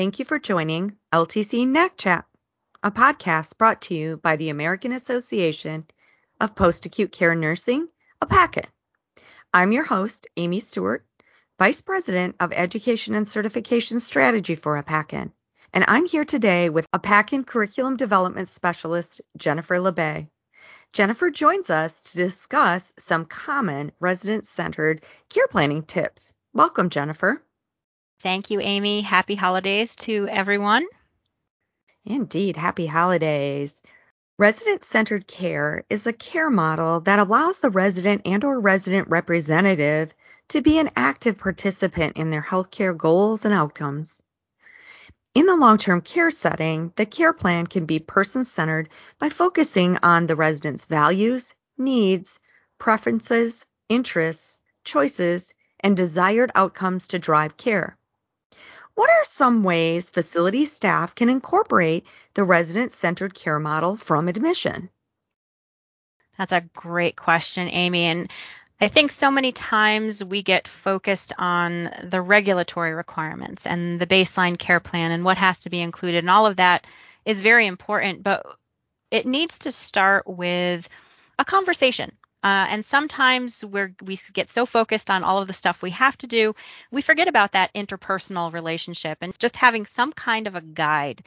Thank you for joining LTC NAC Chat, a podcast brought to you by the American Association of Post Acute Care Nursing, AAPACN. I'm your host, Amy Stewart, Vice President of Education and Certification Strategy for AAPACN, and I'm here today with AAPACN Curriculum Development Specialist Jennifer LaBay. Jennifer joins us to discuss some common resident centered care planning tips. Welcome, Jennifer. Thank you, Amy. Happy holidays to everyone. Indeed, happy holidays. Resident-centered care is a care model that allows the resident and or resident representative to be an active participant in their healthcare goals and outcomes. In the long-term care setting, the care plan can be person-centered by focusing on the resident's values, needs, preferences, interests, choices, and desired outcomes to drive care. What are some ways facility staff can incorporate the resident centered care model from admission? That's a great question, Amy. And I think so many times we get focused on the regulatory requirements and the baseline care plan and what has to be included, and all of that is very important, but it needs to start with a conversation uh, and sometimes we we get so focused on all of the stuff we have to do, we forget about that interpersonal relationship and just having some kind of a guide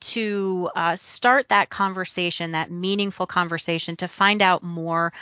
to uh, start that conversation, that meaningful conversation, to find out more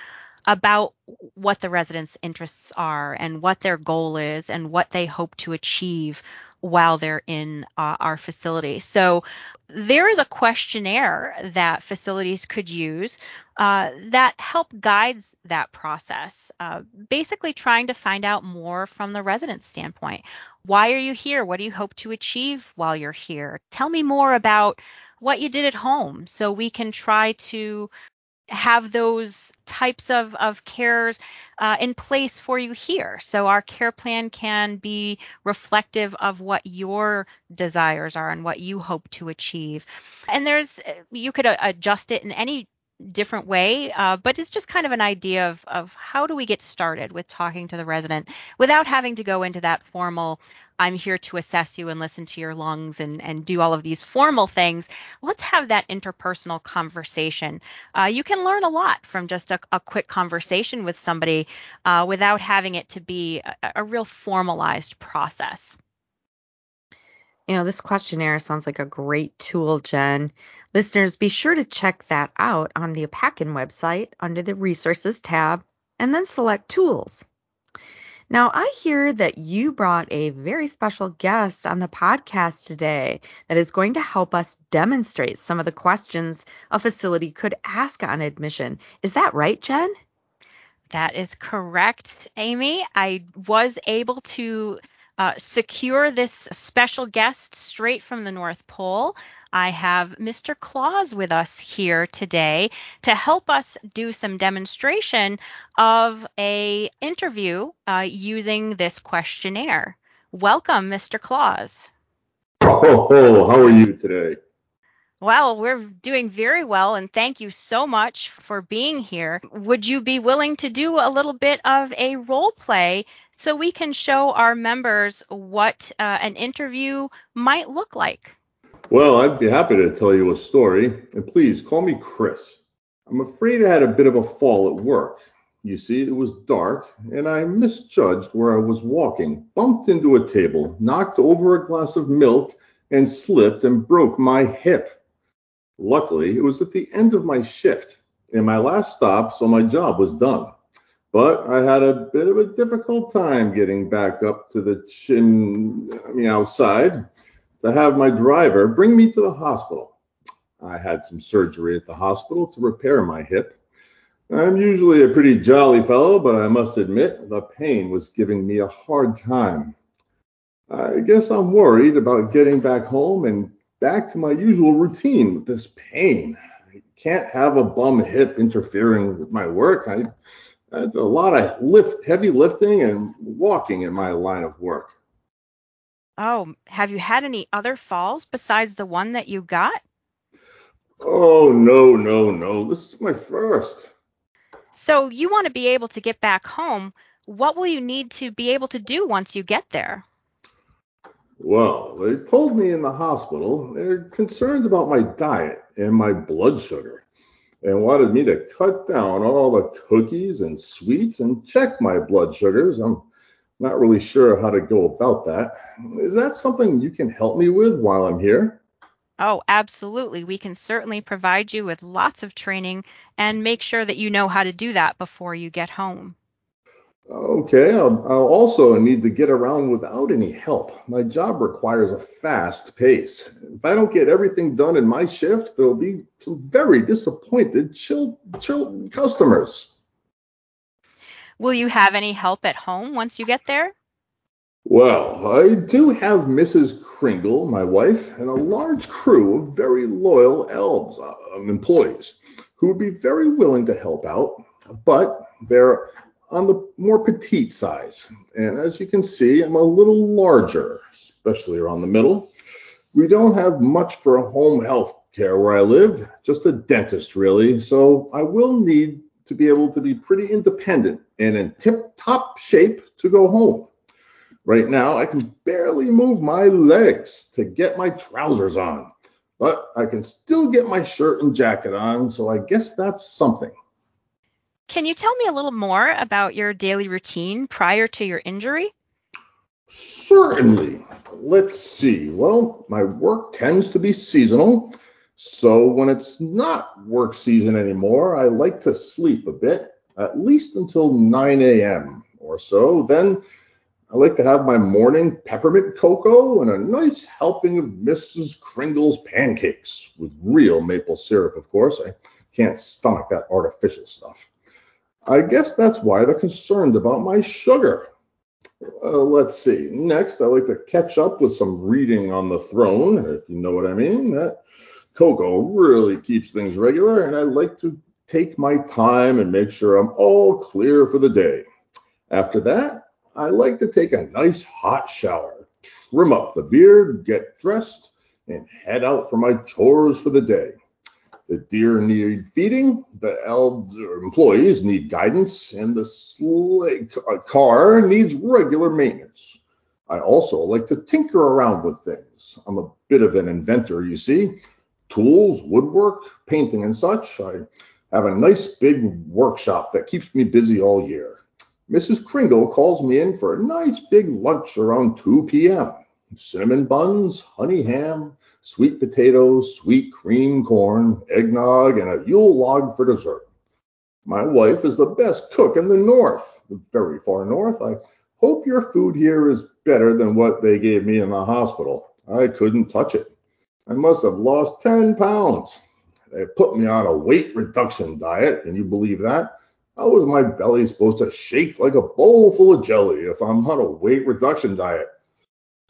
about what the residents' interests are and what their goal is and what they hope to achieve while they're in uh, our facility. So there is a questionnaire that facilities could use uh, that help guides that process. Uh, basically, trying to find out more from the resident's standpoint. Why are you here? What do you hope to achieve while you're here? Tell me more about what you did at home so we can try to have those types of, of cares uh, in place for you here. So our care plan can be reflective of what your desires are and what you hope to achieve. And there's, you could uh, adjust it in any different way, uh, but it's just kind of an idea of, of how do we get started with talking to the resident without having to go into that formal I'm here to assess you and listen to your lungs and, and do all of these formal things. Let's have that interpersonal conversation. Uh, you can learn a lot from just a, a quick conversation with somebody uh, without having it to be a, a real formalized process. You know, this questionnaire sounds like a great tool, Jen. Listeners, be sure to check that out on the AAPACN website under the Resources tab and then select Tools. Now, I hear that you brought a very special guest on the podcast today that is going to help us demonstrate some of the questions a facility could ask on admission. Is that right, Jen? That is correct, Amy. I was able to uh, secure this special guest straight from the North Pole. I have Mr. Claus with us here today to help us do some demonstration of a interview uh, using this questionnaire. Welcome, Mr. Claus. Oh, how are you today? Well, we're doing very well, and thank you so much for being here. Would you be willing to do a little bit of a role play so we can show our members what uh, an interview might look like. Well, I'd be happy to tell you a story. And please call me Chris. I'm afraid I had a bit of a fall at work. You see, it was dark, and I misjudged where I was walking, bumped into a table, knocked over a glass of milk, and slipped and broke my hip. Luckily, it was at the end of my shift and my last stop, so my job was done. But I had a bit of a difficult time getting back up to the chin, I mean, outside to have my driver bring me to the hospital. I had some surgery at the hospital to repair my hip. I'm usually a pretty jolly fellow, but I must admit the pain was giving me a hard time. I guess I'm worried about getting back home and back to my usual routine with this pain. I can't have a bum hip interfering with my work. I a lot of lift, heavy lifting and walking in my line of work. Oh, have you had any other falls besides the one that you got? Oh, no, no, no. This is my first. So you want to be able to get back home. What will you need to be able to do once you get there? Well, they told me in the hospital they're concerned about my diet and my blood sugar and wanted me to cut down all the cookies and sweets and check my blood sugars. I'm not really sure how to go about that. Is that something you can help me with while I'm here? Oh, absolutely. We can certainly provide you with lots of training and make sure that you know how to do that before you get home. Okay, I'll, I'll, also need to get around without any help. My job requires a fast pace. If I don't get everything done in my shift, there'll be some very disappointed chill, chill customers. Will you have any help at home once you get there? Well, I do have Mrs. Kringle, my wife, and a large crew of very loyal elves, uh, employees, who would be very willing to help out, but they're on the more petite size. And as you can see, I'm a little larger, especially around the middle. We don't have much for home health care where I live, just a dentist really. So I will need to be able to be pretty independent and in tip top shape to go home. Right now, I can barely move my legs to get my trousers on, but I can still get my shirt and jacket on, so I guess that's something. Can you tell me a little more about your daily routine prior to your injury? Certainly. Let's see. Well, my work tends to be seasonal. So when it's not work season anymore, I like to sleep a bit, at least until 9 a.m. or so. Then I like to have my morning peppermint cocoa and a nice helping of Mrs. Kringle's pancakes with real maple syrup, of course. I can't stomach that artificial stuff. I guess that's why they're concerned about my sugar. Uh, let's see. Next, I like to catch up with some reading on the throne, if you know what I mean. That cocoa really keeps things regular, and I like to take my time and make sure I'm all clear for the day. After that, I like to take a nice hot shower, trim up the beard, get dressed, and head out for my chores for the day. The deer need feeding, the elves or employees need guidance, and the uh, car needs regular maintenance. I also like to tinker around with things. I'm a bit of an inventor, you see. Tools, woodwork, painting, and such. I have a nice big workshop that keeps me busy all year. Mrs. Kringle calls me in for a nice big lunch around 2 p.m cinnamon buns, honey ham, sweet potatoes, sweet cream corn, eggnog, and a Yule log for dessert. My wife is the best cook in the north, very far north. I hope your food here is better than what they gave me in the hospital. I couldn't touch it. I must have lost 10 pounds. They put me on a weight reduction diet. Can you believe that? How is my belly supposed to shake like a bowl full of jelly if I'm on a weight reduction diet?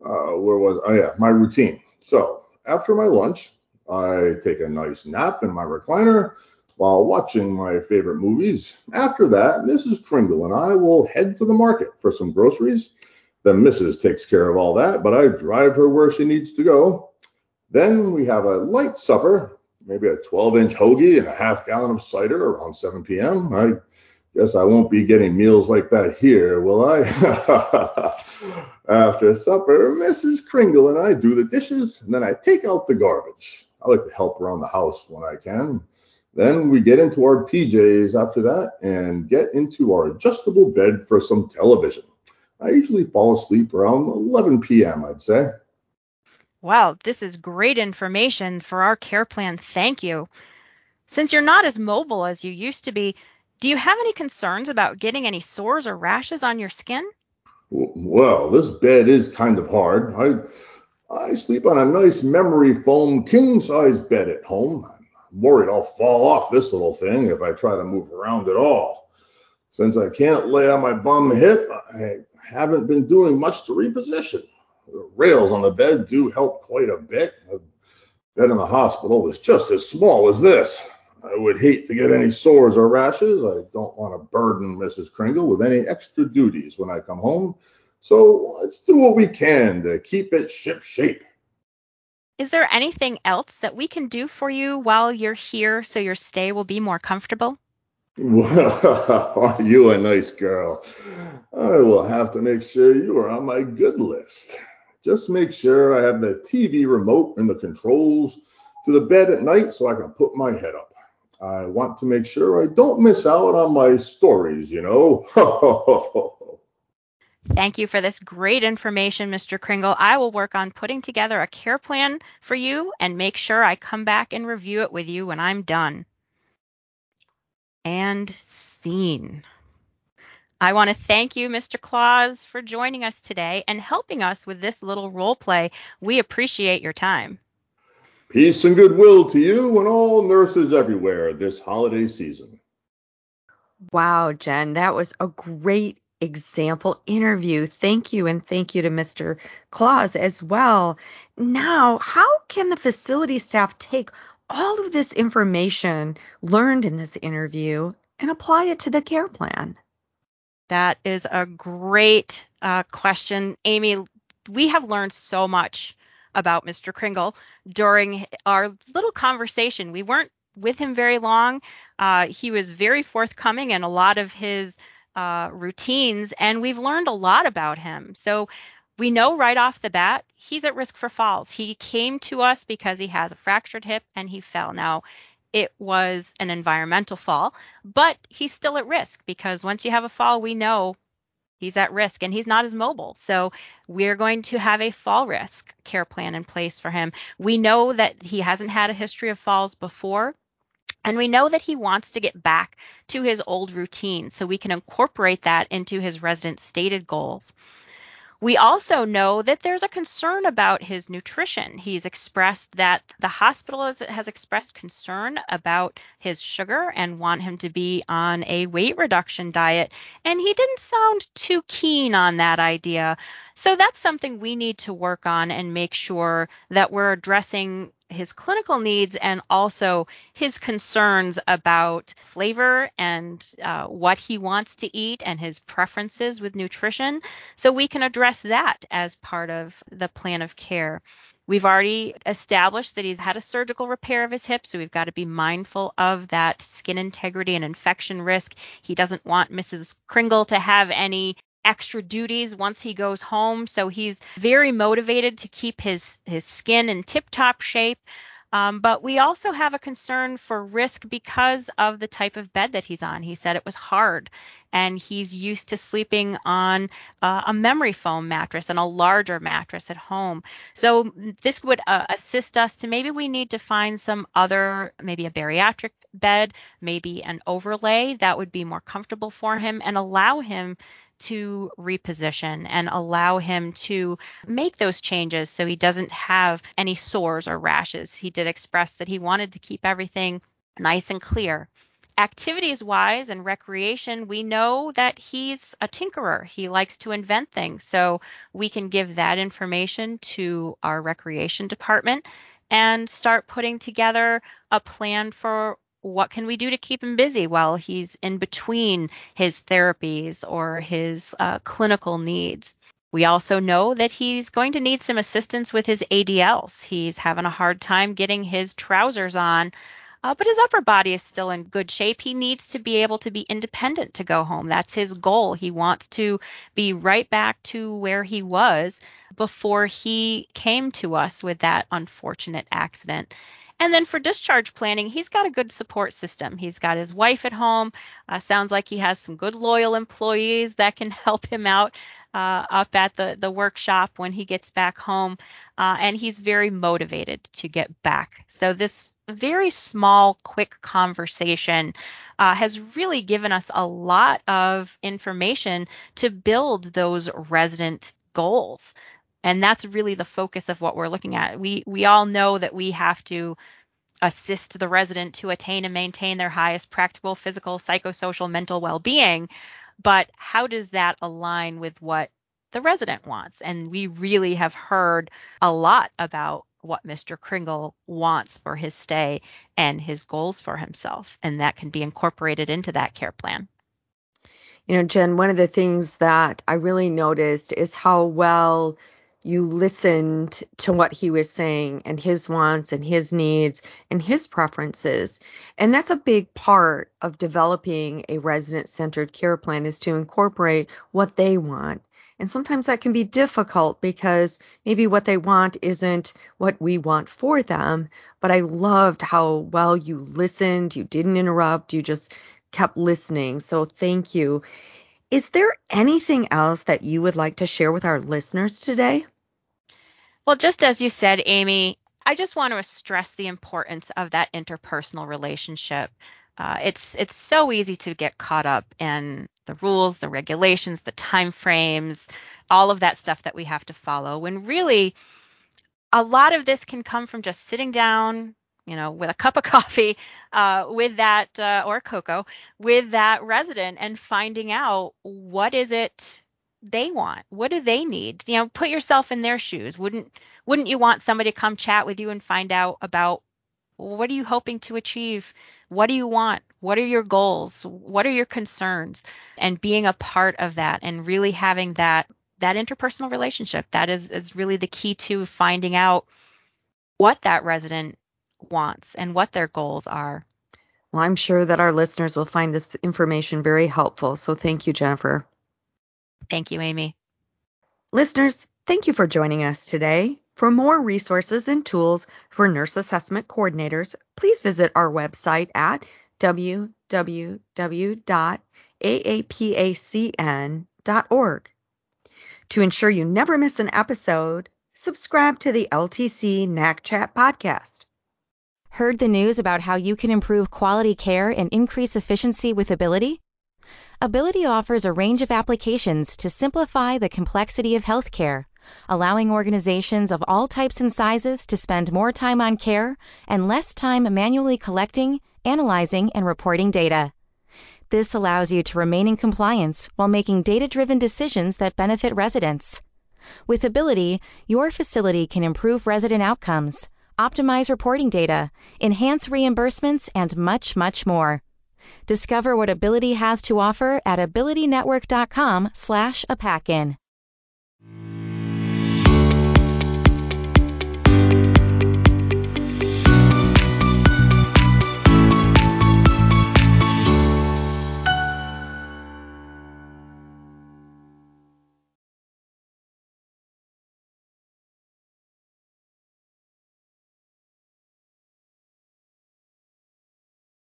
Uh, where was oh yeah my routine. So after my lunch i take a nice nap in my recliner while watching my favorite movies. After that mrs kringle and i will head to the market for some groceries. The missus takes care of all that but i drive her where she needs to go. Then we have a light supper maybe a 12 inch hoagie and a half gallon of cider around 7 p.m i Guess I won't be getting meals like that here, will I? After supper, Mrs. Kringle and I do the dishes, and then I take out the garbage. I like to help around the house when I can. Then we get into our PJs after that and get into our adjustable bed for some television. I usually fall asleep around 11 p.m., I'd say. Wow, this is great information for our care plan. Thank you. Since you're not as mobile as you used to be, do you have any concerns about getting any sores or rashes on your skin? Well, this bed is kind of hard. I I sleep on a nice memory foam king size bed at home. I'm worried I'll fall off this little thing if I try to move around at all. Since I can't lay on my bum hip, I haven't been doing much to reposition. The rails on the bed do help quite a bit. The bed in the hospital was just as small as this. I would hate to get any sores or rashes. I don't want to burden Mrs. Kringle with any extra duties when I come home. So let's do what we can to keep it ship shape. Is there anything else that we can do for you while you're here so your stay will be more comfortable? Well, are you a nice girl? I will have to make sure you are on my good list. just make sure I have the TV remote and the controls to the bed at night so I can put my head up. I want to make sure I don't miss out on my stories, you know. Thank you for this great information, Mr. Kringle. I will work on putting together a care plan for you and make sure I come back and review it with you when I'm done. And scene. I want to thank you, Mr. Claus, for joining us today and helping us with this little role play. We appreciate your time. Peace and goodwill to you and all nurses everywhere this holiday season. Wow, Jen, that was a great example interview. Thank you, and thank you to Mr. Claus as well. Now, how can the facility staff take all of this information learned in this interview and apply it to the care plan? That is a great uh, question, Amy. We have learned so much about Mr. Kringle during our little conversation. We weren't with him very long. Uh, he was very forthcoming in a lot of his uh, routines, and we've learned a lot about him. So we know right off the bat he's at risk for falls. He came to us because he has a fractured hip and he fell. Now, it was an environmental fall, but he's still at risk because once you have a fall, we know he's at risk and he's not as mobile. So we're going to have a fall risk care plan in place for him. We know that he hasn't had a history of falls before. And we know that he wants to get back to his old routine so we can incorporate that into his resident stated goals. We also know that there's a concern about his nutrition. He's expressed that the hospital has, expressed concern about his sugar and want him to be on a weight reduction diet. And he didn't sound too keen on that idea. So that's something we need to work on and make sure that we're addressing his clinical needs and also his concerns about flavor and uh, what he wants to eat and his preferences with nutrition. So we can address that as part of the plan of care. We've already established that he's had a surgical repair of his hip, so we've got to be mindful of that skin integrity and infection risk. He doesn't want Mrs. Kringle to have any extra duties once he goes home. So he's very motivated to keep his his skin in tip-top shape. Um, but we also have a concern for risk because of the type of bed that he's on. He said it was hard, and he's used to sleeping on uh, a memory foam mattress and a larger mattress at home. So this would uh, assist us to maybe we need to find some other, maybe a bariatric bed, maybe an overlay that would be more comfortable for him and allow him to reposition and allow him to make those changes so he doesn't have any sores or rashes. He did express that he wanted to keep everything nice and clear. Activities wise and recreation, we know that he's a tinkerer. He likes to invent things. So we can give that information to our recreation department and start putting together a plan for what can we do to keep him busy while he's in between his therapies or his uh, clinical needs? We also know that he's going to need some assistance with his ADLs. He's having a hard time getting his trousers on, uh, but his upper body is still in good shape. He needs to be able to be independent to go home. That's his goal. He wants to be right back to where he was before he came to us with that unfortunate accident. And then for discharge planning, he's got a good support system. He's got his wife at home. Uh, sounds like he has some good loyal employees that can help him out uh, up at the, the workshop when he gets back home. Uh, and he's very motivated to get back. So this very small, quick conversation uh, has really given us a lot of information to build those resident goals and that's really the focus of what we're looking at. We we all know that we have to assist the resident to attain and maintain their highest practical physical psychosocial mental well-being. But how does that align with what the resident wants? And we really have heard a lot about what Mr. Kringle wants for his stay and his goals for himself and that can be incorporated into that care plan. You know Jen one of the things that I really noticed is how well you listened to what he was saying and his wants and his needs and his preferences. And that's a big part of developing a resident centered care plan is to incorporate what they want And sometimes that can be difficult because maybe what they want isn't what we want for them. But I loved how well you listened. You didn't interrupt. You just kept listening. So thank you. Is there anything else that you would like to share with our listeners today? Well, just as you said, Amy, I just want to stress the importance of that interpersonal relationship. Uh, it's it's so easy to get caught up in the rules, the regulations, the time frames, all of that stuff that we have to follow. When really, a lot of this can come from just sitting down, you know, with a cup of coffee, uh, with that uh, or cocoa, with that resident, and finding out what is it they want what do they need? You know put yourself in their shoes. Wouldn't wouldn't you want somebody to come chat with you and find out about what are you hoping to achieve? What do you want? What are your goals? What are your concerns? And being a part of that and really having that that interpersonal relationship that is is really the key to finding out what that resident wants and what their goals are well i'm sure that our listeners will find this information very helpful so thank you jennifer Thank you, Amy. Listeners, thank you for joining us today. For more resources and tools for nurse assessment coordinators, please visit our website at www.aapacn.org. To ensure you never miss an episode, subscribe to the LTC NAC Chat podcast. Heard the news about how you can improve quality care and increase efficiency with Ability? Ability offers a range of applications to simplify the complexity of healthcare, allowing organizations of all types and sizes to spend more time on care and less time manually collecting, analyzing, and reporting data. This allows you to remain in compliance while making data-driven decisions that benefit residents. With Ability, your facility can improve resident outcomes, optimize reporting data, enhance reimbursements, and much, much more. Discover what Ability has to offer at abilitynetwork.com slash AAPACN.